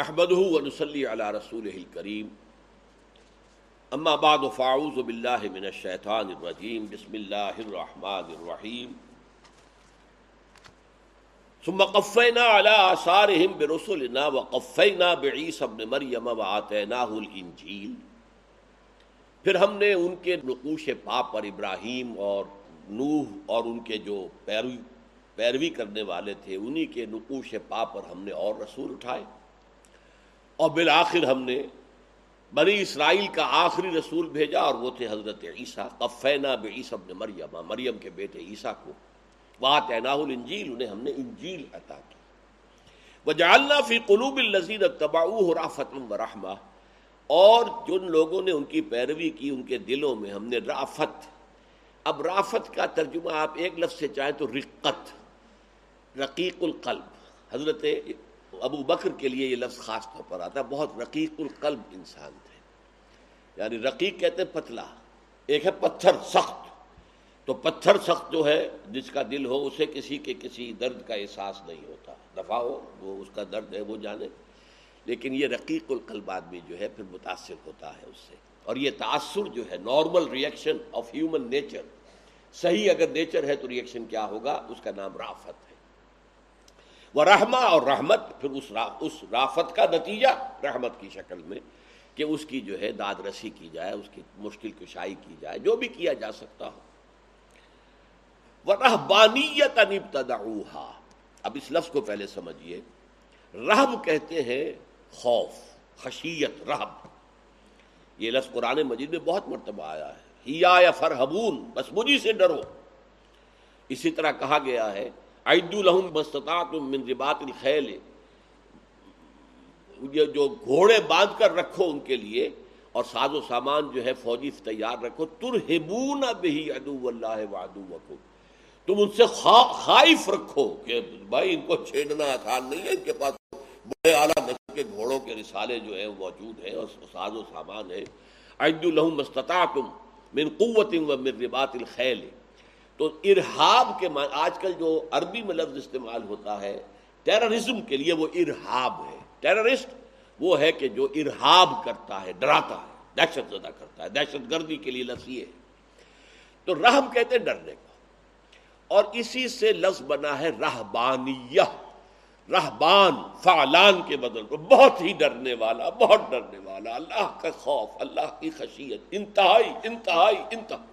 نحمده ونصلي على رسوله الكريم. اما بعد فاعوذ بالله من الشيطان الرجيم. بسم الله الرحمن الرحيم. ثم قفينا على آثارهم برسلنا، وقفينا بعيسى ابن مريم وآتيناه الانجيل پھر ہم نے ان کے نقوش پاپ پر ابراہیم اور نوح اور ان کے جو پیروی پیروی کرنے والے تھے، انہی کے نقوش پاپ پر ہم نے اور رسول اٹھائے۔ اور بالآخر ہم نے بنی اسرائیل کا آخری رسول بھیجا اور وہ تھے حضرت عیسیٰ، قفینا بے ابن مریم مریم کے بیٹے عیسیٰ کو۔ وہاں تیناہ الانجیل، انہیں ہم نے انجیل عطا کی۔ وہ جالنا فی قلوب الزین تباؤ رافت و رحمہ اور جن لوگوں نے ان کی پیروی کی، ان کے دلوں میں ہم نے رافت اب رافت کا ترجمہ آپ ایک لفظ سے چاہیں تو رقت، رقیق القلب۔ حضرت ابو بکر کے لیے یہ لفظ خاص طور پر آتا ہے، بہت رقیق القلب انسان تھے۔ یعنی رقیق کہتے ہیں پتلا، ایک ہے پتھر، سخت۔ تو پتھر سخت جو ہے، جس کا دل ہو، اسے کسی کے کسی درد کا احساس نہیں ہوتا۔ دفاع ہو، وہ اس کا درد ہے، وہ جانے۔ لیکن یہ رقیق القلب آدمی جو ہے، پھر متاثر ہوتا ہے اس سے۔ اور یہ تاثر جو ہے normal reaction of human nature صحیح اگر نیچر ہے تو ریئیکشن کیا ہوگا؟ اس کا نام رافت ہے۔ وہ رحمہ اور رحمت، پھر اس اس رافت کا نتیجہ رحمت کی شکل میں کہ اس کی جو ہے داد رسی کی جائے، اس کی مشکل کشائی کی جائے، جو بھی کیا جا سکتا ہو۔ وہ رحبانیت اب اس لفظ کو پہلے سمجھیے رحب کہتے ہیں خوف، خشیت رحب یہ لفظ قرآن مجید میں بہت مرتبہ آیا ہے۔ ہیا یا فرحبون، بس مجھے سے ڈرو۔ اسی طرح کہا گیا ہے عید الحم بستطاط من رباط الخیل یہ جو گھوڑے باندھ کر رکھو ان کے لیے اور ساز و سامان جو ہے فوجی تیار رکھو۔ ترہبون بہی ادو اللہ وعدو وکو تم ان سے خائف رکھو کہ بھائی ان کو چھیڑنا آسان نہیں ہے، ان کے پاس بڑے اعلیٰ نسل کے گھوڑوں کے رسالے جو ہیں موجود ہیں اور ساز و سامان ہے عید الحم مستطاطم من قوت و من رباط الخیل تو ارہاب کے آج کل جو عربی میں لفظ استعمال ہوتا ہے ٹیررزم کے لیے وہ ارہاب ہے۔ ٹیررسٹ وہ ہے کہ جو ارہاب کرتا ہے، ڈراتا ہے، دہشت زدہ کرتا ہے، دہشت گردی کے لیے لفظ یہ ہے۔ تو رحم کہتے ہیں ڈرنے کو۔ اور اسی سے لفظ بنا ہے رہبانیہ۔ رہبان، فعلان کے بدل کو۔ بہت ہی ڈرنے والا، بہت ڈرنے والا۔ اللہ کا خوف، اللہ کی خشیت، انتہائی انتہائی انتہائی۔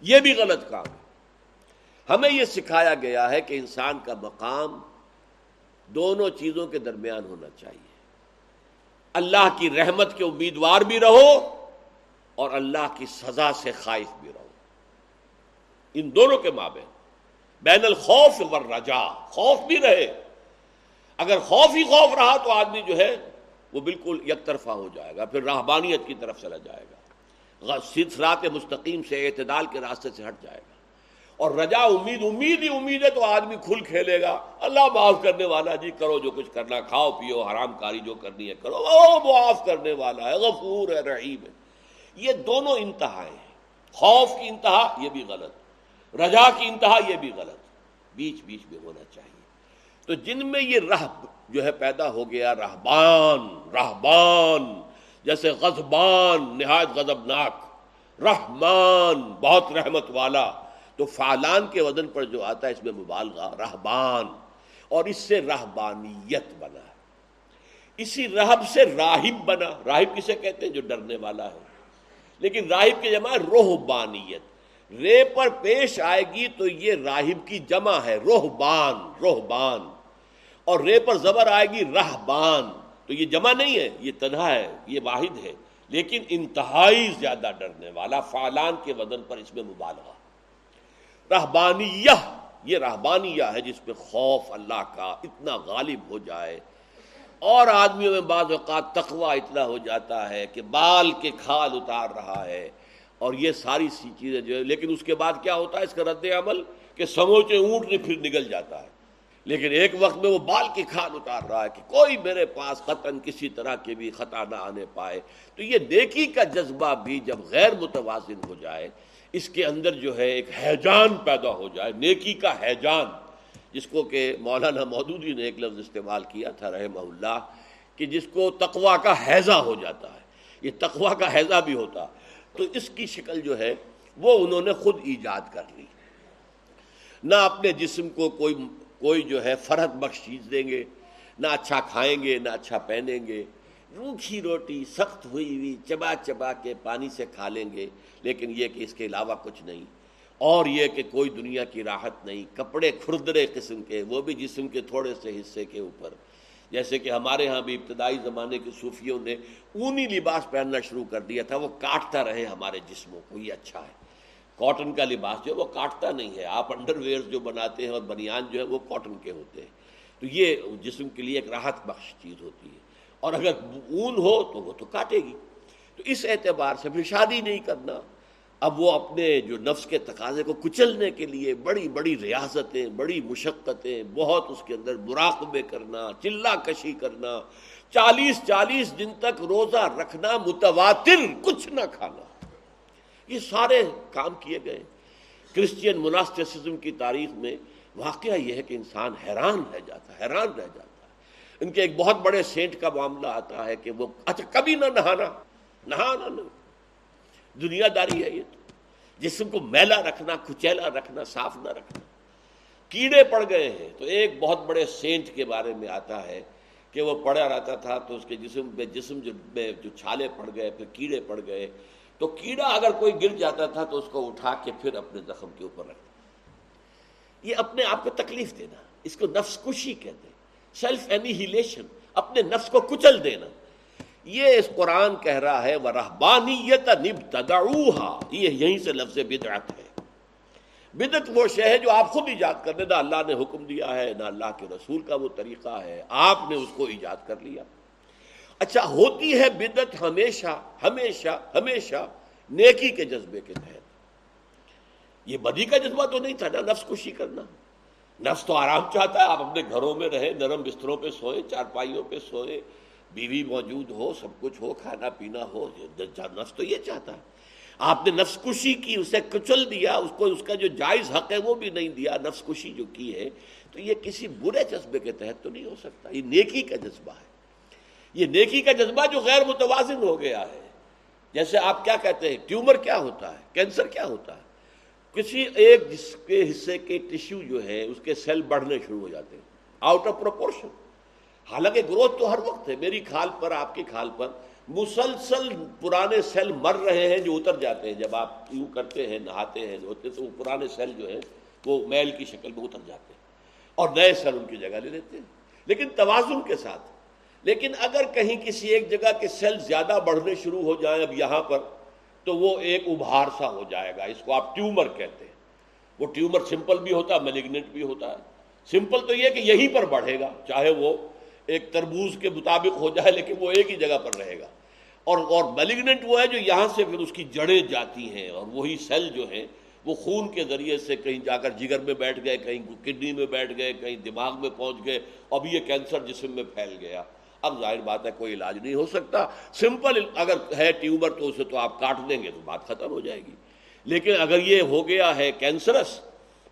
یہ بھی غلط کام ہے۔ ہمیں یہ سکھایا گیا ہے کہ انسان کا مقام دونوں چیزوں کے درمیان ہونا چاہیے۔ اللہ کی رحمت کے امیدوار بھی رہو اور اللہ کی سزا سے خائف بھی رہو۔ ان دونوں کے مابین۔ بین الخوف ور رجا خوف بھی رہے۔ اگر خوف ہی خوف رہا تو آدمی جو ہے وہ بالکل یک طرفہ ہو جائے گا، پھر راہبانیت کی طرف چلا جائے گا۔ سرات مستقیم سے اعتدال کے راستے سے ہٹ جائے گا۔ اور رجا امید امید ہی امید ہے تو آدمی کھل کھیلے گا۔ اللہ معاف کرنے والا جی کرو جو کچھ کرنا کھاؤ، پیو، حرام کاری جو کرنی ہے کرو۔ وہ معاف کرنے والا ہے، غفور ہے، رحیم ہے۔ یہ دونوں انتہا ہیں۔ خوف کی انتہا، یہ بھی غلط۔ رجا کی انتہا، یہ بھی غلط۔ بیچ بیچ میں ہونا چاہیے۔ تو جن میں یہ رہ جو ہے پیدا ہو گیا، رہبان رہبان۔ جیسے غزبان نہایت غضبناک، رحمان، بہت رحمت والا۔ تو فعلان کے وزن پر جو آتا ہے، اس میں مبالغہ رہبان اور اس سے رہبانیت بنا۔ اسی رہب سے راہب بنا۔ راہب کسے کہتے ہیں؟ جو ڈرنے والا ہے۔ لیکن راہب کی جمع ہے روحبانیت۔ رے پر پیش آئے گی تو یہ راہب کی جمع ہے۔ روحبان روحبان۔ اور رے پر زبر آئے گی رہبان تو یہ جمع نہیں ہے، یہ تنہا ہے، یہ واحد ہے۔ لیکن انتہائی زیادہ ڈرنے والا فعلان کے وزن پر اس میں مبالغہ۔ رہبانیہ، یہ رہبانیہ ہے جس پہ خوف اللہ کا اتنا غالب ہو جائے۔ اور آدمیوں میں بعض اوقات تقوی اتنا ہو جاتا ہے کہ بال کے کھال اتار رہا ہے۔ اور یہ ساری سی چیزیں جو ہے لیکن اس کے بعد کیا ہوتا ہے؟ اس کا رد عمل کہ سموچے اونٹ نے پھر نگل جاتا ہے۔ لیکن ایک وقت میں وہ بال کی کھان اتار رہا ہے کہ کوئی میرے پاس قطن کسی طرح کے بھی خطا نہ آنے پائے۔ تو یہ نیکی کا جذبہ بھی جب غیر متوازن ہو جائے، اس کے اندر جو ہے ایک حیجان پیدا ہو جائے، نیکی کا حیجان، جس کو کہ مولانا مودودی نے ایک لفظ استعمال کیا تھا رحمہ اللہ، کہ جس کو تقوا کا حیضہ ہو جاتا ہے۔ یہ تقوا کا حیضہ بھی ہوتا۔ تو اس کی شکل جو ہے، وہ انہوں نے خود ایجاد کر لی۔ نہ اپنے جسم کو کوئی کوئی جو ہے فرحت بخش چیز دیں گے، نہ اچھا کھائیں گے، نہ اچھا پہنیں گے۔ روکھی روٹی سخت ہوئی ہوئی چبا چبا کے پانی سے کھا لیں گے، لیکن یہ کہ اس کے علاوہ کچھ نہیں۔ اور یہ کہ کوئی دنیا کی راحت نہیں، کپڑے کھردرے قسم کے، وہ بھی جسم کے تھوڑے سے حصے کے اوپر۔ جیسے کہ ہمارے ہاں بھی ابتدائی زمانے کے صوفیوں نے اونی لباس پہننا شروع کر دیا تھا، وہ کاٹتا رہے ہمارے جسموں کو، یہ اچھا ہے۔ کاٹن کا لباس جو ہے وہ کاٹتا نہیں ہے۔ آپ انڈر ویئر جو بناتے ہیں اور بنیان جو ہے وہ کاٹن کے ہوتے ہیں۔ تو یہ جسم کے لیے ایک راحت بخش چیز ہوتی ہے۔ اور اگر اون ہو تو وہ تو کاٹے گی۔ تو اس اعتبار سے پھر شادی نہیں کرنا۔ اب وہ اپنے جو نفس کے تقاضے کو کچلنے کے لیے بڑی بڑی ریاستیں بڑی مشقتیں، بہت اس کے اندر مراقبے کرنا چلا کشی کرنا، چالیس چالیس دن تک روزہ رکھنا، متواتر کچھ نہ کھانا۔ یہ سارے کام کیے گئے کرسچین مناسٹسزم کی تاریخ میں واقعہ یہ ہے کہ انسان حیران رہ جاتا ہے، حیران رہ جاتا ہے۔ ان کے ایک بہت بڑے سینٹ کا معاملہ آتا ہے کہ وہ اچھا کبھی نہ نہانا نہانا نہیں دنیا داری ہے یہ تو۔ جسم کو میلا رکھنا، کچیلا رکھنا، صاف نہ رکھنا۔ کیڑے پڑ گئے ہیں۔ تو ایک بہت بڑے سینٹ کے بارے میں آتا ہے کہ وہ پڑا رہتا تھا تو اس کے جسم میں جسم جو جو چھالے پڑ گئے، پھر کیڑے پڑ گئے۔ تو کیڑا اگر کوئی گر جاتا تھا تو اس کو اٹھا کے پھر اپنے زخم کے اوپر رکھتا یہ اپنے آپ کو تکلیف دینا، اس کو نفس کشی کہتے ہیں سیلف اینیہیلیشن اپنے نفس کو کچل دینا۔ یہ اس قرآن کہہ رہا ہے وہ رحبانیت یہ یہیں سے لفظ بدعت ہے۔ بدت وہ شے ہے جو آپ خود ایجاد کر دیں، نہ اللہ نے حکم دیا ہے، نہ اللہ کے رسول کا وہ طریقہ ہے۔ آپ نے اس کو ایجاد کر لیا۔ اچھا ہوتی ہے بدت ہمیشہ ہمیشہ ہمیشہ نیکی کے جذبے کے تحت۔ یہ بدی کا جذبہ تو نہیں تھا نا، نفس کشی کرنا۔ نفس تو آرام چاہتا ہے، آپ اپنے گھروں میں رہیں، نرم بستروں پہ سوئیں، چارپائیوں پہ سوئیں، بیوی موجود ہو، سب کچھ ہو، کھانا پینا ہو نفس تو یہ چاہتا ہے۔ آپ نے نفس کشی کی، اسے کچل دیا، اس کو، اس کا جو جائز حق ہے وہ بھی نہیں دیا، نفس کشی جو کی ہے، تو یہ کسی برے جذبے کے تحت تو نہیں ہو سکتا۔ یہ نیکی کا جذبہ ہے۔ یہ نیکی کا جذبہ جو غیر متوازن ہو گیا ہے۔ جیسے آپ کیا کہتے ہیں، ٹیومر کیا ہوتا ہے؟ کینسر کیا ہوتا ہے؟ کسی ایک جس کے حصے کے ٹیشو جو ہے، اس کے سیل بڑھنے شروع ہو جاتے ہیں۔ Out of proportion. حالانکہ گروتھ تو ہر وقت ہے۔ میری کھال پر، آپ کی کھال پر مسلسل پرانے سیل مر رہے ہیں جو اتر جاتے ہیں۔ جب آپ یوں کرتے ہیں، نہاتے ہیں، ہوتے تو وہ پرانے سیل جو ہیں، وہ میل کی شکل میں اتر جاتے ہیں اور نئے سیل ان کی جگہ لے لیتے ہیں۔ لیکن توازن کے ساتھ لیکن اگر کہیں کسی ایک جگہ کے سیل زیادہ بڑھنے شروع ہو جائیں اب یہاں پر، تو وہ ایک ابھار سا ہو جائے گا۔ اس کو آپ ٹیومر کہتے ہیں۔ وہ ٹیومر سمپل بھی ہوتا ہے میلیگنٹ بھی ہوتا ہے۔ سمپل تو یہ کہ یہیں پر بڑھے گا، چاہے وہ ایک تربوز کے مطابق ہو جائے، لیکن وہ ایک ہی جگہ پر رہے گا۔ اور اور میلیگنٹ وہ ہے جو یہاں سے پھر اس کی جڑیں جاتی ہیں اور وہی سیل جو ہیں، وہ خون کے ذریعے سے کہیں جا کر جگر میں بیٹھ گئے، کہیں کڈنی میں بیٹھ گئے، کہیں دماغ میں پہنچ گئے، اب یہ کینسر جسم میں پھیل گیا۔ اب ظاہر بات ہے کوئی علاج نہیں ہو سکتا۔ سمپل اگر ہے ٹیومر تو اسے تو آپ کاٹ دیں گے تو بات ختم ہو جائے گی۔ لیکن اگر یہ ہو گیا ہے کینسرس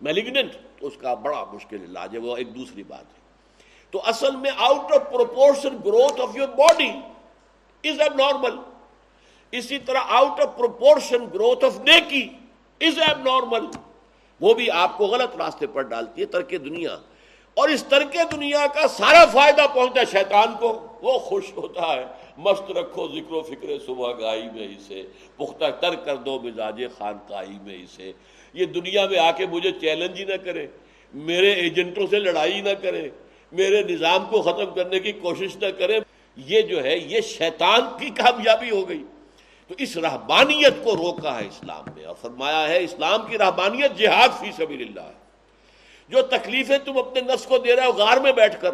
میلیگنٹ تو اس کا بڑا مشکل علاج ہے، وہ ایک دوسری بات ہے۔ تو اصل میں out of proportion growth of your body is abnormal اسی طرح out of proportion growth of نیکی از ایب نارمل وہ بھی آپ کو غلط راستے پر ڈالتی ہے، ترک دنیا۔ اور اس ترک دنیا کا سارا فائدہ پہنچتا ہے شیطان کو۔ وہ خوش ہوتا ہے۔ مست رکھو ذکر و فکر صبح گائی میں اسے۔ پختہ تر کر دو مزاج خانقاہی میں اسے۔ یہ دنیا میں آ کے مجھے چیلنج ہی نہ کرے۔ میرے ایجنٹوں سے لڑائی نہ کرے۔ میرے نظام کو ختم کرنے کی کوشش نہ کرے۔ یہ جو ہے، یہ شیطان کی کامیابی ہو گئی۔ تو اس رہبانیت کو روکا ہے اسلام میں اور فرمایا ہے، اسلام کی رہبانیت جہاد فی سبیل اللہ ہے۔ جو تکلیفیں تم اپنے نفس کو دے رہے ہو، غار میں بیٹھ کر۔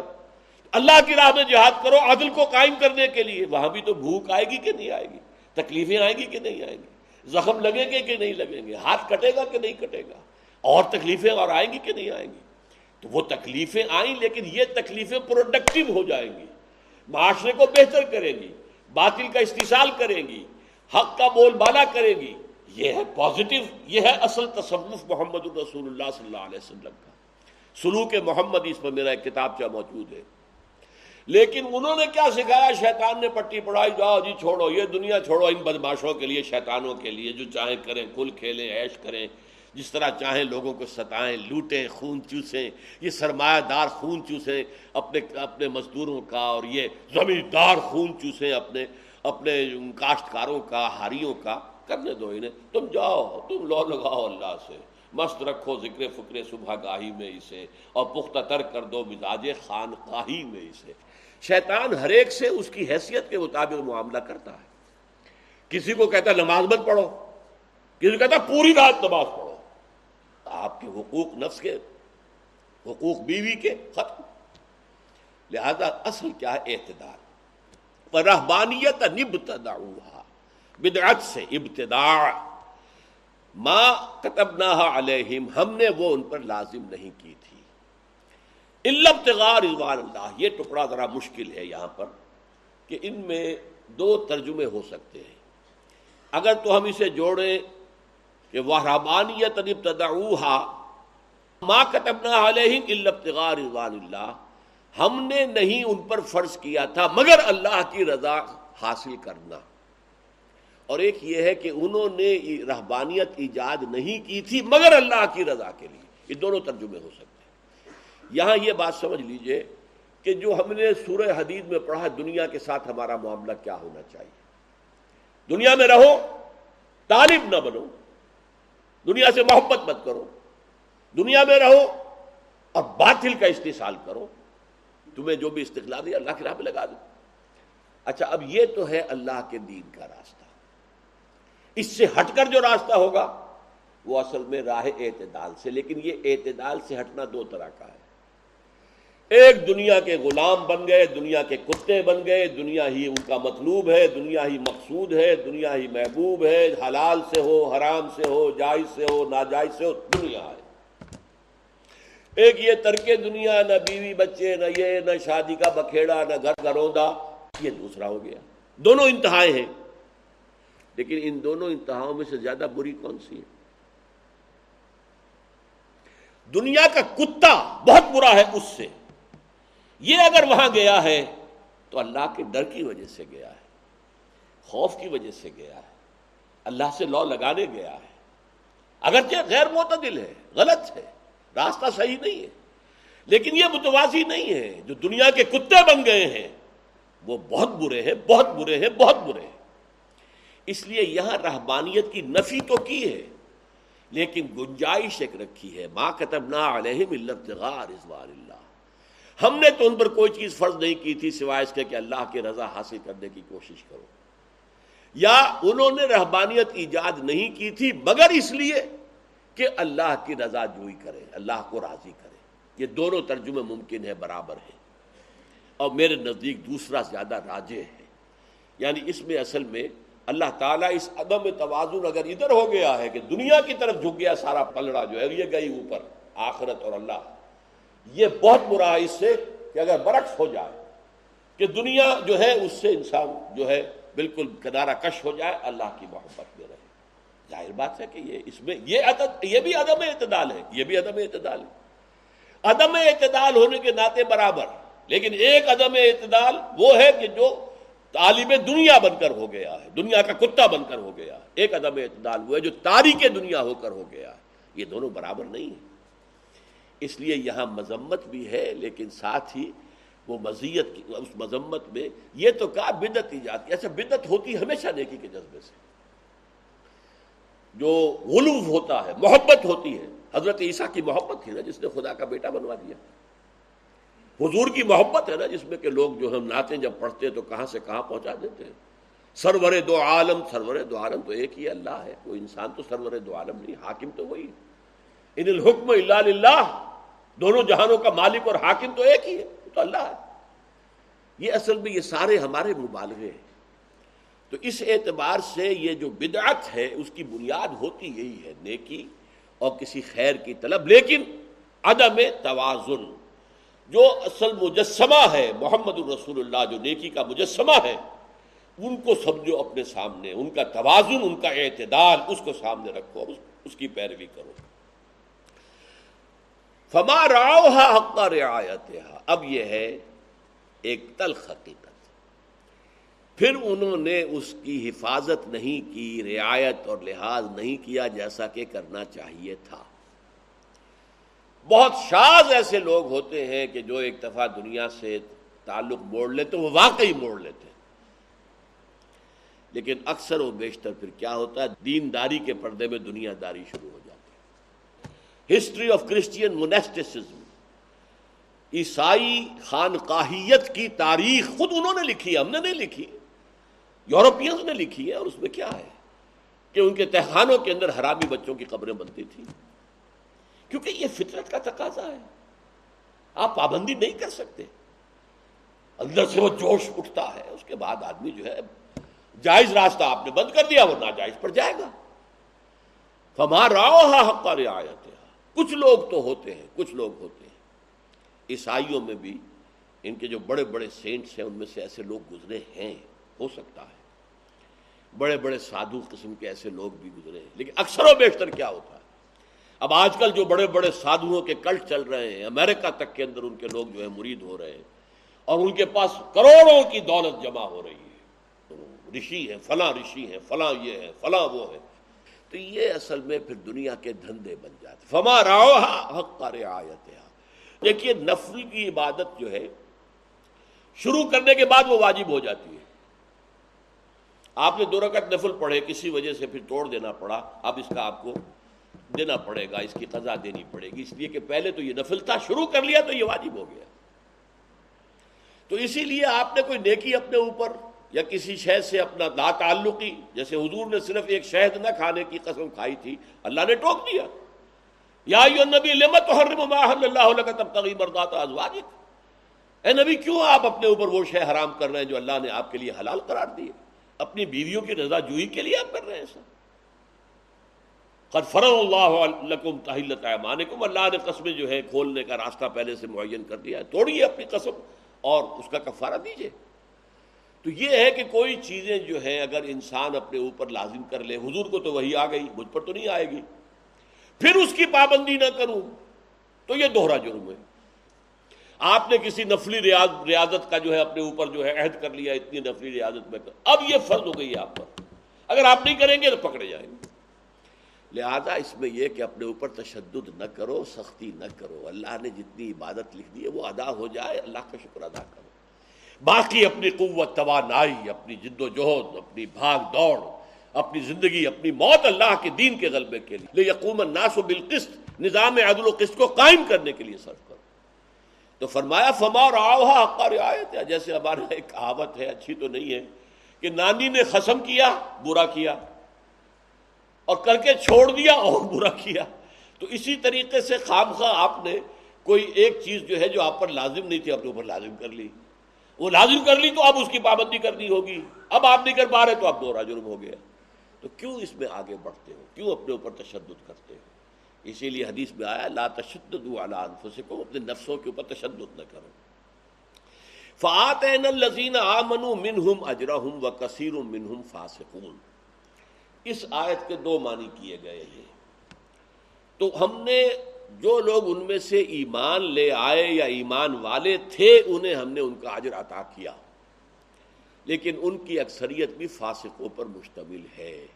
اللہ کی راہ میں جہاد کرو، عدل کو قائم کرنے کے لیے۔ وہاں بھی تو بھوک آئے گی کہ نہیں آئے گی؟ تکلیفیں آئیں گی کہ نہیں آئیں گی؟ زخم لگیں گے کہ نہیں لگیں گے؟ ہاتھ کٹے گا کہ نہیں کٹے گا؟ اور تکلیفیں اور آئیں گی کہ نہیں آئیں گی؟ تو وہ تکلیفیں آئیں، لیکن یہ تکلیفیں پروڈکٹیو ہو جائیں گی۔ معاشرے کو بہتر کریں گی، باطل کا استحصال کریں گی، حق کا بول بالا کریں گی۔ یہ ہے پازیٹو یہ ہے اصل تصوف محمد الرسول اللہ صلی اللہ علیہ وسلم کا۔ سلوک محمد اس پر میرا ایک کتاب چاہ موجود ہے۔ لیکن انہوں نے کیا سکھایا؟ شیطان نے پٹی پڑھائی، جاؤ جی چھوڑو، یہ دنیا چھوڑو، ان بدماشوں کے لیے، شیطانوں کے لیے، جو چاہیں کریں کل کھیلیں، عیش کریں، جس طرح چاہیں لوگوں کو ستائیں، لوٹیں، خون چوسیں، یہ سرمایہ دار خون چوسیں اپنے اپنے مزدوروں کا، اور یہ زمیندار خون چوسیں اپنے اپنے کاشتکاروں کا، ہاریوں کا، کرنے دو انہیں۔ تم جاؤ، تم لو لگاؤ اللہ سے۔ مست رکھو ذکر فکر صبح گاہی میں اسے اور پختہ تر کر دو مزاج خان خاہی میں اسے۔ شیطان ہر ایک سے اس کی حیثیت کے مطابق معاملہ کرتا ہے۔ کسی کو کہتا ہے نماز مت پڑھو، کسی کو کہتا ہے پوری رات نماز پڑھو۔ آپ کے حقوق نفس کے، حقوق بیوی کے ختم۔ لہذا اصل کیا ہے؟ اعتدار رحبانیت نبتدا بدعت سے ابتداع۔ ما کتبناها علیہم ہم نے وہ ان پر لازم نہیں کی تھی۔ رضوان اللہ، یہ ٹکڑا ذرا مشکل ہے یہاں پر کہ ان میں دو ترجمے ہو سکتے ہیں۔ اگر تو ہم اسے جوڑیں کہ وہ رحمانیت ما کتبنا علیہم رضوان اللہ ہم نے نہیں ان پر فرض کیا تھا، مگر اللہ کی رضا حاصل کرنا۔ اور ایک یہ ہے کہ انہوں نے رحبانیت ایجاد نہیں کی تھی مگر اللہ کی رضا کے لیے۔ یہ دونوں ترجمے ہو سکتے ہیں۔ یہاں یہ بات سمجھ لیجیے کہ جو ہم نے سورہ حدید میں پڑھا دنیا کے ساتھ ہمارا معاملہ کیا ہونا چاہیے؟ دنیا میں رہو طالب نہ بنو، دنیا سے محبت مت کرو، دنیا میں رہو اور باطل کا استحصال کرو۔ تمہیں جو بھی استقلال دیا اللہ کی راہ پہ لگا دو۔ اچھا اب یہ تو ہے اللہ کے دین کا راستہ۔ اس سے ہٹ کر جو راستہ ہوگا، وہ اصل میں راہ اعتدال سے، لیکن یہ اعتدال سے ہٹنا دو طرح کا ہے۔ ایک دنیا کے غلام بن گئے، دنیا کے کتے بن گئے، دنیا ہی ان کا مطلوب ہے، دنیا ہی مقصود ہے، دنیا ہی محبوب ہے، حلال سے ہو، حرام سے ہو، جائز سے ہو، ناجائز سے ہو، دنیا ہے۔ ایک یہ ترک دنیا، نہ بیوی بچے، نہ یہ، نہ شادی کا بکھیڑا، نہ گھر گروندہ یہ دوسرا ہو گیا۔ دونوں انتہائے ہیں۔ لیکن ان دونوں انتہاؤں میں سے زیادہ بری کون سی ہے؟ دنیا کا کتا بہت برا ہے اس سے۔ یہ اگر وہاں گیا ہے تو اللہ کے ڈر کی وجہ سے گیا ہے، خوف کی وجہ سے گیا ہے، اللہ سے لو لگانے گیا ہے۔ اگرچہ غیر معتدل ہے، غلط ہے، راستہ صحیح نہیں ہے، لیکن یہ متوازی نہیں ہے۔ جو دنیا کے کتے بن گئے ہیں، وہ بہت برے ہیں، بہت برے ہیں، بہت برے ہیں۔ اس لیے یہاں رہبانیت کی نفی تو کی ہے، لیکن گنجائش ایک رکھی ہے، ما کتبنا علیہم رضوان اللہ ہم نے تو ان پر کوئی چیز فرض نہیں کی تھی سوائے اس کے کہ اللہ کی رضا حاصل کرنے کی کوشش کرو۔ یا انہوں نے رہبانیت ایجاد نہیں کی تھی، مگر اس لیے کہ اللہ کی رضا جوئی کرے، اللہ کو راضی کرے۔ یہ دونوں ترجمے ممکن ہے برابر ہے اور میرے نزدیک دوسرا زیادہ راجے ہے۔ یعنی اس میں اصل میں اللہ تعالیٰ اس عدم توازن اگر ادھر ہو گیا ہے کہ دنیا کی طرف جھک گیا، سارا پلڑا جو ہے، یہ گئی اوپر، آخرت اور اللہ۔ یہ بہت برا ہے اس سے کہ اگر برعکس ہو جائے، کہ دنیا جو ہے، اس سے انسان جو ہے، بالکل کنارہ کش ہو جائے، اللہ کی محبت میں رہے۔ ظاہر بات ہے کہ یہ اس میں، یہ عدد یہ بھی عدم اعتدال ہے، یہ بھی عدم اعتدال ہے۔ عدم اعتدال ہونے کے ناطے برابر، لیکن ایک عدم اعتدال وہ ہے کہ جو طالب دنیا بن کر ہو گیا ہے، دنیا کا کتا بن کر ہو گیا ہے۔ ایک عدم اعتدال ہوا ہے جو تاریخ دنیا ہو کر ہو گیا یہ دونوں برابر نہیں ہیں۔ اس لیے یہاں مذمت بھی ہے، لیکن ساتھ ہی وہ مزیت کی، اس مذمت میں یہ تو کہا بدت ہی جاتی ایسا بدت ہوتی ہمیشہ نیکی کے جذبے سے۔ جو غلوف ہوتا ہے، محبت ہوتی ہے۔ حضرت عیسیٰ کی محبت تھی نا، جس نے خدا کا بیٹا بنوا دیا۔ حضور کی محبت ہے نا جس میں کہ لوگ جو ہم نعتیں جب پڑھتے ہیں تو کہاں سے کہاں پہنچا دیتے ہیں؟ سرور دو عالم، سرور دو عالم تو ایک ہی اللہ ہے، کوئی انسان تو سرور دو عالم نہیں، حاکم تو وہی ان الحکم اللہ اللہ دونوں جہانوں کا مالک اور حاکم تو ایک ہی ہے تو اللہ ہے۔ یہ اصل میں یہ سارے ہمارے مبالغے ہیں۔ تو اس اعتبار سے یہ جو بدعت ہے، اس کی بنیاد ہوتی یہی ہے، نیکی اور کسی خیر کی طلب، لیکن عدم توازن۔ جو اصل مجسمہ ہے، محمد الرسول اللہ، جو نیکی کا مجسمہ ہے، ان کو سمجھو اپنے سامنے، ان کا توازن، ان کا اعتدال، اس کو سامنے رکھو اس کی پیروی کرو۔ فما راؤ حق رعایت اب یہ ہے ایک تلخ حقیقت۔ پھر انہوں نے اس کی حفاظت نہیں کی، رعایت اور لحاظ نہیں کیا جیسا کہ کرنا چاہیے تھا۔ بہت شاز ایسے لوگ ہوتے ہیں کہ جو ایک دفعہ دنیا سے تعلق موڑ لیتے وہ واقعی موڑ لیتے ہیں۔ لیکن اکثر و بیشتر پھر کیا ہوتا ہے؟ دینداری کے پردے میں دنیا داری شروع ہو جاتی ہے۔ ہسٹری آف کرسچین مونیسٹسزم عیسائی خانقاہیت کی تاریخ خود انہوں نے لکھی ہے، ہم نے نہیں لکھی۔ یورپینز نے لکھی ہے اور اس میں کیا ہے؟ کہ ان کے تہخانوں کے اندر حرامی بچوں کی قبریں بنتی تھیں۔ کیونکہ یہ فطرت کا تقاضا ہے۔ آپ پابندی نہیں کر سکتے۔ اندر سے وہ جوش اٹھتا ہے، اس کے بعد آدمی جو ہے، جائز راستہ آپ نے بند کر دیا، وہ ناجائز پر جائے گا۔ فما حق رعایت کچھ لوگ تو ہوتے ہیں، کچھ لوگ ہوتے ہیں۔ عیسائیوں میں بھی ان کے جو بڑے بڑے سینٹس ہیں، ان میں سے ایسے لوگ گزرے ہیں، ہو سکتا ہے۔ بڑے بڑے سادھو قسم کے ایسے لوگ بھی گزرے ہیں۔ لیکن اکثر و بیشتر کیا ہوتا ہے؟ اب آج کل جو بڑے بڑے سادھوؤں کے کلٹ چل رہے ہیں، امریکہ تک کے اندر ان کے لوگ جو ہے مرید ہو رہے ہیں، اور ان کے پاس کروڑوں کی دولت جمع ہو رہی ہے۔ رشی ہے، فلاں رشی ہے، فلاں یہ ہے، فلاں وہ ہے۔ تو یہ اصل میں پھر دنیا کے دھندے بن جاتے فما راؤ حق کا رعایت دیکھیے، نفل کی عبادت جو ہے، شروع کرنے کے بعد وہ واجب ہو جاتی ہے۔ آپ نے دو رکعت نفل پڑھے، کسی وجہ سے پھر توڑ دینا پڑا، اب اس کا آپ کو دینا پڑے گا، اس کی قضا دینی پڑے گی۔ اس لیے کہ پہلے تو یہ نفل تھا شروع کر لیا تو یہ واجب ہو گیا۔ تو اسی لیے آپ نے کوئی نیکی اپنے اوپر یا کسی شہد سے اپنا لا تعلقی جیسے حضور نے صرف ایک شہد نہ کھانے کی قسم کھائی تھی، اللہ نے ٹوک دیا۔ یا نبی لمت اللہ تب تغیب بردات اے نبی، کیوں آپ اپنے اوپر وہ شہ حرام کر رہے ہیں جو اللہ نے آپ کے لیے حلال قرار دیے اپنی بیویوں کی رضا جوئی کے لیے آپ کر رہے ہیں ایسا قد فرض اللہ لکم تحلت ایمانکم اللہ نے قسمیں جو ہے کھولنے کا راستہ پہلے سے معین کر دیا ہے۔ توڑیے اپنی قسم اور اس کا کفارہ دیجیے۔ تو یہ ہے کہ کوئی چیزیں جو ہیں اگر انسان اپنے اوپر لازم کر لے، حضور کو تو وہی آ گئی، مجھ پر تو نہیں آئے گی۔ پھر اس کی پابندی نہ کروں، تو یہ دوہرا جرم ہے۔ آپ نے کسی نفلی ریاض ریاضت کا جو ہے اپنے اوپر جو ہے عہد کر لیا، اتنی نفلی ریاضت میں۔ کر اب یہ فرض ہو گئی ہے آپ پر۔ اگر آپ نہیں کریں گے تو پکڑے جائیں گے۔ لہذا اس میں یہ کہ اپنے اوپر تشدد نہ کرو، سختی نہ کرو۔ اللہ نے جتنی عبادت لکھ دی ہے، وہ ادا ہو جائے، اللہ کا شکر ادا کرو۔ باقی اپنی قوت، توانائی، اپنی جد و جہد، اپنی بھاگ دوڑ، اپنی زندگی، اپنی موت اللہ کے دین کے غلبے کے لیے۔ یقوم الناس و بالقسط، نظام عدل و قسط کو قائم کرنے کے لیے صرف کرو۔ تو فرمایا، فما اور حقا رعایت۔ ہے جیسے ہمارا ایک کہاوت ہے، اچھی تو نہیں ہے کہ نانی نے خسم کیا، برا کیا۔ اور کر کے چھوڑ دیا اور برا کیا۔ تو اسی طریقے سے خام خواہ آپ نے کوئی ایک چیز جو ہے جو آپ پر لازم نہیں تھی اپنے اوپر لازم کر لی۔ وہ لازم کر لی تو اب اس کی پابندی کرنی ہوگی۔ اب آپ نہیں کر پا رہے تو اب دوہرا جرم ہو گیا تو کیوں اس میں آگے بڑھتے ہو؟ کیوں اپنے اوپر تشدد کرتے ہو؟ اسی لیے حدیث میں آیا، لا تشدد علی انفسکم، اپنے نفسوں کے اوپر تشدد نہ کرو۔ فآتین الذین آمنوا منہم اجرہم وکثیر منہم فاسقون۔ اس آیت کے دو معنی کیے گئے ہیں۔ تو ہم نے جو لوگ ان میں سے ایمان لے آئے یا ایمان والے تھے، انہیں ہم نے ان کا عجر عطا کیا۔ لیکن ان کی اکثریت بھی فاسقوں پر مشتمل ہے۔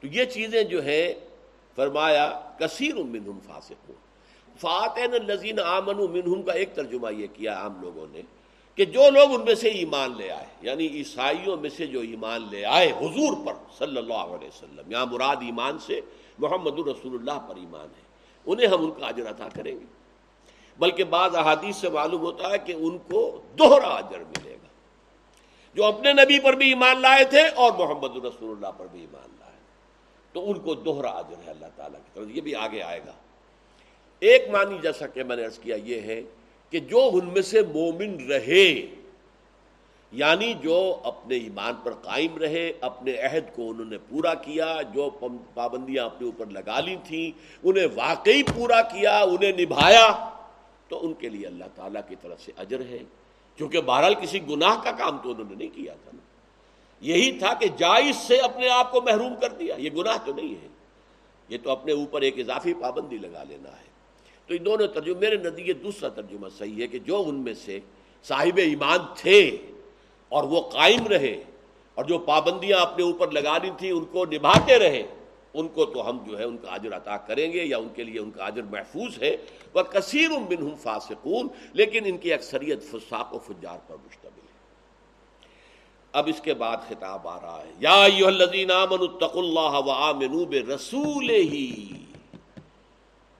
تو یہ چیزیں جو ہے فرمایا، کثیر منہم فاسقوں۔ فاتین الزین آمن منہم کا ایک ترجمہ یہ کیا عام لوگوں نے۔ کہ جو لوگ ان میں سے ایمان لے آئے یعنی عیسائیوں میں سے جو ایمان لے آئے حضور پر، صلی اللہ علیہ وسلم، یہاں مراد ایمان سے محمد الرسول اللہ پر ایمان ہے، انہیں ہم ان کا اجر عطا کریں گے۔ بلکہ بعض احادیث سے معلوم ہوتا ہے کہ ان کو دوہرا اجر ملے گا، جو اپنے نبی پر بھی ایمان لائے تھے اور محمد الرسول اللہ پر بھی ایمان لائے۔ تو ان کو دوہرا اجر ہے اللہ تعالیٰ کی طرف۔ یہ بھی آگے آئے گا۔ ایک معنی جیسا کہ میں نے عرض کیا یہ ہے کہ جو ان میں سے مومن رہے یعنی جو اپنے ایمان پر قائم رہے، اپنے عہد کو انہوں نے پورا کیا، جو پابندیاں اپنے اوپر لگا لی تھیں، انہیں واقعی پورا کیا، انہیں نبھایا، تو ان کے لیے اللہ تعالیٰ کی طرف سے اجر ہے۔ کیونکہ بہرحال کسی گناہ کا کام تو انہوں نے نہیں کیا تھا۔ نا یہی تھا کہ جائز سے اپنے آپ کو محروم کر دیا۔ یہ گناہ تو نہیں ہے۔ یہ تو اپنے اوپر ایک اضافی پابندی لگا لینا ہے۔ تو یہ دونوں ترجمے میرے نزدیک دوسرا ترجمہ صحیح ہے کہ جو ان میں سے صاحب ایمان تھے اور وہ قائم رہے اور جو پابندیاں اپنے اوپر لگانی تھیں ان کو نبھاتے رہے، ان کو تو ہم جو ہے ان کا عجر عطا کریں گے یا ان کے لیے ان کا عجر محفوظ ہے۔ وہ کثیر بن فاسقون، لیکن ان کی اکثریت فساق و فجار پر مشتمل ہے۔ اب اس کے بعد خطاب آ رہا ہے۔ یا اللہ رسول ہی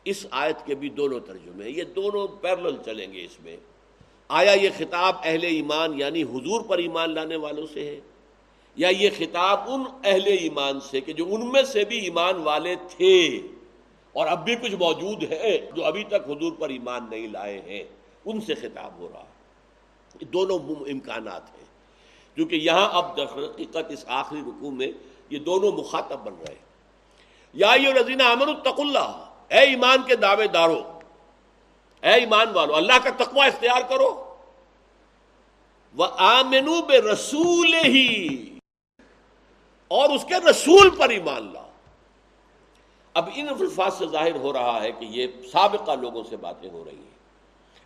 اس آیت کے بھی دونوں ترجمے یہ دونوں پیرل چلیں گے اس میں۔ آیا یہ خطاب اہل ایمان یعنی حضور پر ایمان لانے والوں سے ہے؟ یا یہ خطاب ان اہل ایمان سے کہ جو ان میں سے بھی ایمان والے تھے اور اب بھی کچھ موجود ہے جو ابھی تک حضور پر ایمان نہیں لائے ہیں؟ ان سے خطاب ہو رہا ہے۔ دونوں امکانات ہیں۔ کیونکہ یہاں اب حقیقت اس آخری رکوع میں یہ دونوں مخاطب بن رہے یا یہ رضینہ امن التق اللہ۔ اے ایمان کے دعوے داروں، اے ایمان والو اللہ کا تقوی اختیار کرو۔ وہ آمنو بے رسول ہی، اور اس کے رسول پر ایمان لاؤ۔ اب ان الفاظ سے ظاہر ہو رہا ہے کہ یہ سابقہ لوگوں سے باتیں ہو رہی ہیں۔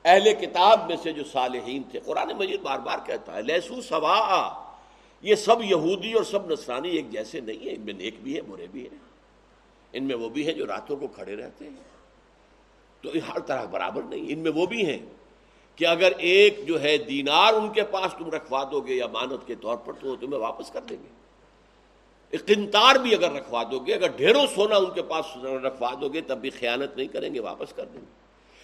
اہل کتاب میں سے جو صالحین تھے، قرآن مجید بار بار کہتا ہے لہسو سوا یہ سب یہودی اور سب نصرانی ایک جیسے نہیں ہیں ان میں نیک بھی ہیں برے بھی ہیں۔ ان میں وہ بھی ہیں جو راتوں کو کھڑے رہتے ہیں۔ تو ہر طرح برابر نہیں، ان میں وہ بھی ہیں کہ اگر ایک جو ہے دینار ان کے پاس تم رکھوا دو گے یا مانت کے طور پر تو وہ تمہیں واپس کر دیں گے۔ قنتار بھی اگر رکھوا دو گے، اگر ڈھیروں سونا ان کے پاس رکھوا دو گے تب بھی خیانت نہیں کریں گے، واپس کر دیں گے۔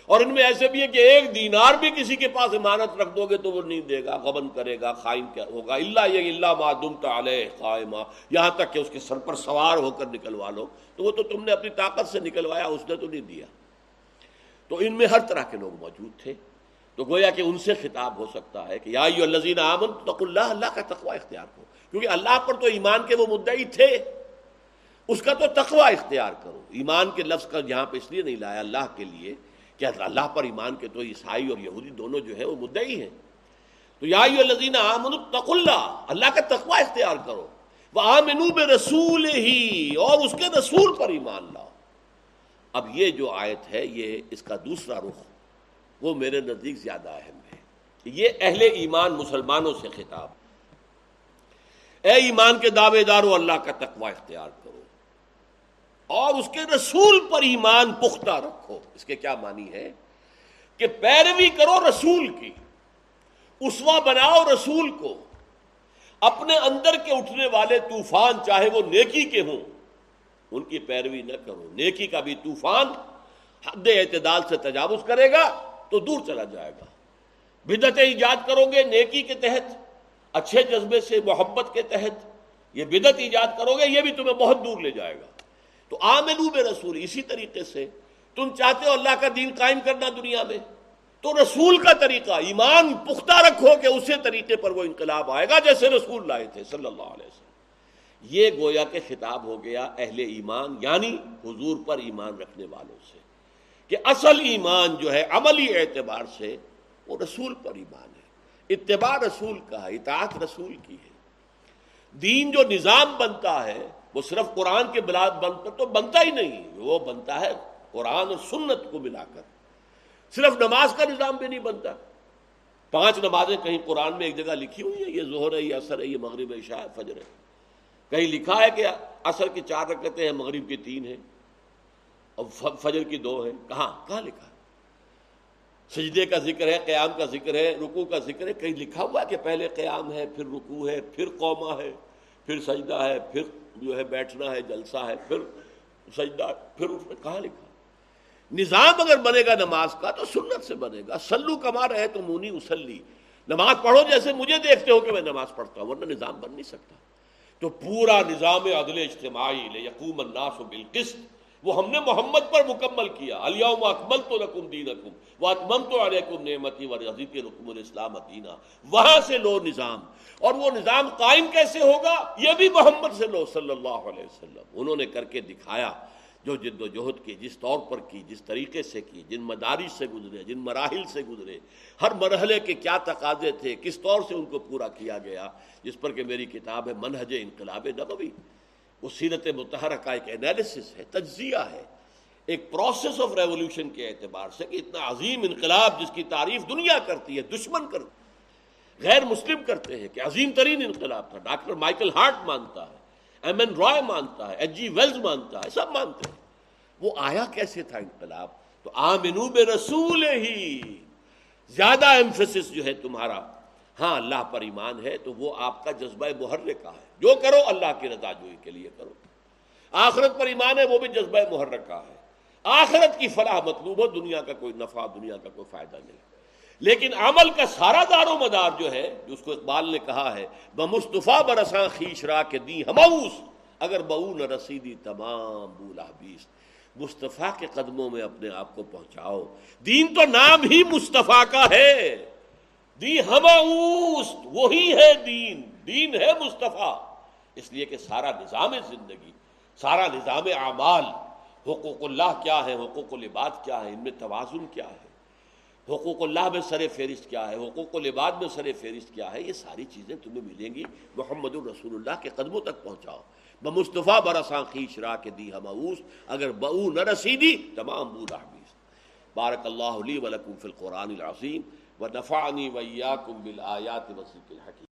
اور ان میں ایسے بھی ہے کہ ایک دینار بھی کسی کے پاس امانت رکھ دو گے تو وہ نہیں دے گا، غبن کرے گا خائن کیا ہوگا؟ اللہ یہ اللہ معدم تعلے قائمہ یہاں تک کہ اس کے سر پر سوار ہو کر نکلوا لو۔ تو وہ تو تم نے اپنی طاقت سے نکلوایا، اس نے تو نہیں دیا۔ تو ان میں ہر طرح کے لوگ موجود تھے۔ تو گویا کہ ان سے خطاب ہو سکتا ہے کہ یا الزین آمن تق اللہ اللہ کا تقوی اختیار کرو۔ کیونکہ اللہ پر تو ایمان کے وہ مدعی تھے۔ اس کا تو تقوی اختیار کرو۔ ایمان کے لفظ کا یہاں پہ اس لیے نہیں لایا، اللہ کے لیے۔ کہ اللہ پر ایمان کے تو عیسائی اور یہودی دونوں جو ہے وہ مدعی ہیں۔ تو یا الزین آمن تق اللہ اللہ کا تقوی اختیار کرو۔ وہ آمنوب رسول ہی اور اس کے رسول پر ایمان لاؤ۔ اب یہ جو آیت ہے، یہ اس کا دوسرا رخ، وہ میرے نزدیک زیادہ اہم ہے۔ یہ اہل ایمان مسلمانوں سے خطاب۔ اے ایمان کے دعوے دارو، اللہ کا تقوی اختیار کرو۔ اور اس کے رسول پر ایمان پختہ رکھو۔ اس کے کیا معنی ہے؟ کہ پیروی کرو رسول کی، اسوا بناؤ رسول کو۔ اپنے اندر کے اٹھنے والے طوفان، چاہے وہ نیکی کے ہوں، ان کی پیروی نہ کرو۔ نیکی کا بھی طوفان حد اعتدال سے تجاوز کرے گا تو دور چلا جائے گا۔ بدت ایجاد کرو گے نیکی کے تحت، اچھے جذبے سے محبت کے تحت۔ یہ بدت ایجاد کرو گے، یہ بھی تمہیں بہت دور لے جائے گا۔ تو آمنو بے رسول، اسی طریقے سے۔ تم چاہتے ہو اللہ کا دین قائم کرنا دنیا میں۔ تو رسول کا طریقہ، ایمان پختہ رکھو کہ اسی طریقے پر وہ انقلاب آئے گا جیسے رسول لائے تھے صلی اللہ علیہ وسلم۔ یہ گویا کے خطاب ہو گیا اہل ایمان یعنی حضور پر ایمان رکھنے والوں سے۔ کہ اصل ایمان جو ہے، عملی اعتبار سے وہ رسول پر ایمان ہے۔ اتباع رسول کا ہے، اطاعت رسول کی ہے۔ دین جو نظام بنتا ہے وہ صرف قرآن کے بلاد بن پر تو بنتا ہی نہیں، وہ بنتا ہے قرآن اور سنت کو ملا کر۔ صرف نماز کا نظام بھی نہیں بنتا۔ پانچ نمازیں کہیں قرآن میں ایک جگہ لکھی ہوئی ہیں، یہ زہر ہے، یہ اثر ہے، یہ مغرب ہے شاید فجر ہے۔ کہیں لکھا ہے کہ اصل کی چار رکعتیں ہیں، مغرب کی تین ہیں، اور فجر کی دو ہیں۔ کہاں؟ کہاں لکھا؟ ہے سجدے کا ذکر ہے، قیام کا ذکر ہے رکو کا ذکر ہے، کہیں لکھا ہوا ہے کہ پہلے قیام ہے، پھر رکو ہے، پھر قوما ہے۔ پھر سجدہ ہے، پھر جو ہے بیٹھنا ہے، جلسہ ہے، پھر سجدہ، پھر کہاں لکھا؟ نظام اگر بنے گا نماز کا تو سنت سے بنے گا۔ سلو کما رہے تو مونی اسلی نماز پڑھو جیسے مجھے دیکھتے ہو کہ میں نماز پڑھتا ہوں، ورنہ نظام بن نہیں سکتا۔ تو پورا نظام عدل اجتماعی لے یقوم الناس بالقسط۔ وہ ہم نے محمد پر مکمل کیا۔ الیوم اکمل تو رقم دین رقم وہ اکمم تو علیکم نعمتی و رضیت رقم الاسلام دینا۔ وہاں سے لو نظام۔ اور وہ نظام قائم کیسے ہوگا؟ یہ بھی محمد سے لو، صلی اللہ علیہ وسلم۔ انہوں نے کر کے دکھایا جو جد و جہد کی، جس طور پر کی، جس طریقے سے کی، جن مدارس سے گزرے، جن مراحل سے گزرے۔ ہر مرحلے کے کیا تقاضے تھے؟ کس طور سے ان کو پورا کیا گیا؟ جس پر کہ میری کتاب ہے منہج انقلاب نبوی۔ وہ سیرت متحرہ کا ایک انالیسس ہے، تجزیہ ہے، ایک پروسیس آف ریولوشن کے اعتبار سے کہ اتنا عظیم انقلاب جس کی تعریف دنیا کرتی ہے، دشمن کرتی ہے غیر مسلم کرتے ہیں، کہ عظیم ترین انقلاب تھا۔ ڈاکٹر مائیکل ہارٹ مانتا ہے، ایم این رائے مانتا ہے، ایچ جی ویلز مانتا ہے، سب مانتے ہیں۔ وہ آیا کیسے تھا انقلاب؟ تو آمنو بے رسول ہی۔ زیادہ ایمفیسس جو ہے تمہارا ہاں اللہ پر ایمان ہے، تو وہ آپ کا جذبہ محرک کا ہے۔ جو کرو، اللہ کی رضا جوئی کے لیے کرو۔ آخرت پر ایمان ہے، وہ بھی جذبہ محرک کا ہے۔ آخرت کی فلاح مطلوب ہو دنیا کا کوئی نفع، دنیا کا کوئی فائدہ نہیں۔ لیکن عمل کا سارا دار و مدار جو ہے، جو اس کو اقبال نے کہا ہے، بمصطفیٰ برساں خیش را کے دی ہماؤس اگر بہو نہ رسیدی تمام بولا بیس مصطفیٰ کے قدموں میں اپنے آپ کو پہنچاؤ۔ دین تو نام ہی مصطفیٰ کا ہے۔ دی ہماؤس وہی ہے دین دین ہے مصطفیٰ۔ اس لیے کہ سارا نظام زندگی، سارا نظام اعمال، حقوق اللہ کیا ہے، حقوق العباد کیا ہے، ان میں توازن کیا ہے۔ حقوق اللہ میں سر فہرست کیا ہے، حقوق العباد میں سر فہرست کیا ہے، یہ ساری چیزیں تمہیں ملیں گی محمد الرسول اللہ کے قدموں تک پہنچاؤ۔ بمصطفیٰ برساں خیش را کے دی ہماؤس اگر بہو نہ رسیدی، تمام بو رحمیز بارک اللہ علی ولکم فی القرآن العظیم۔ و نفعنی ویاکم بالآیات وسیق الحکیم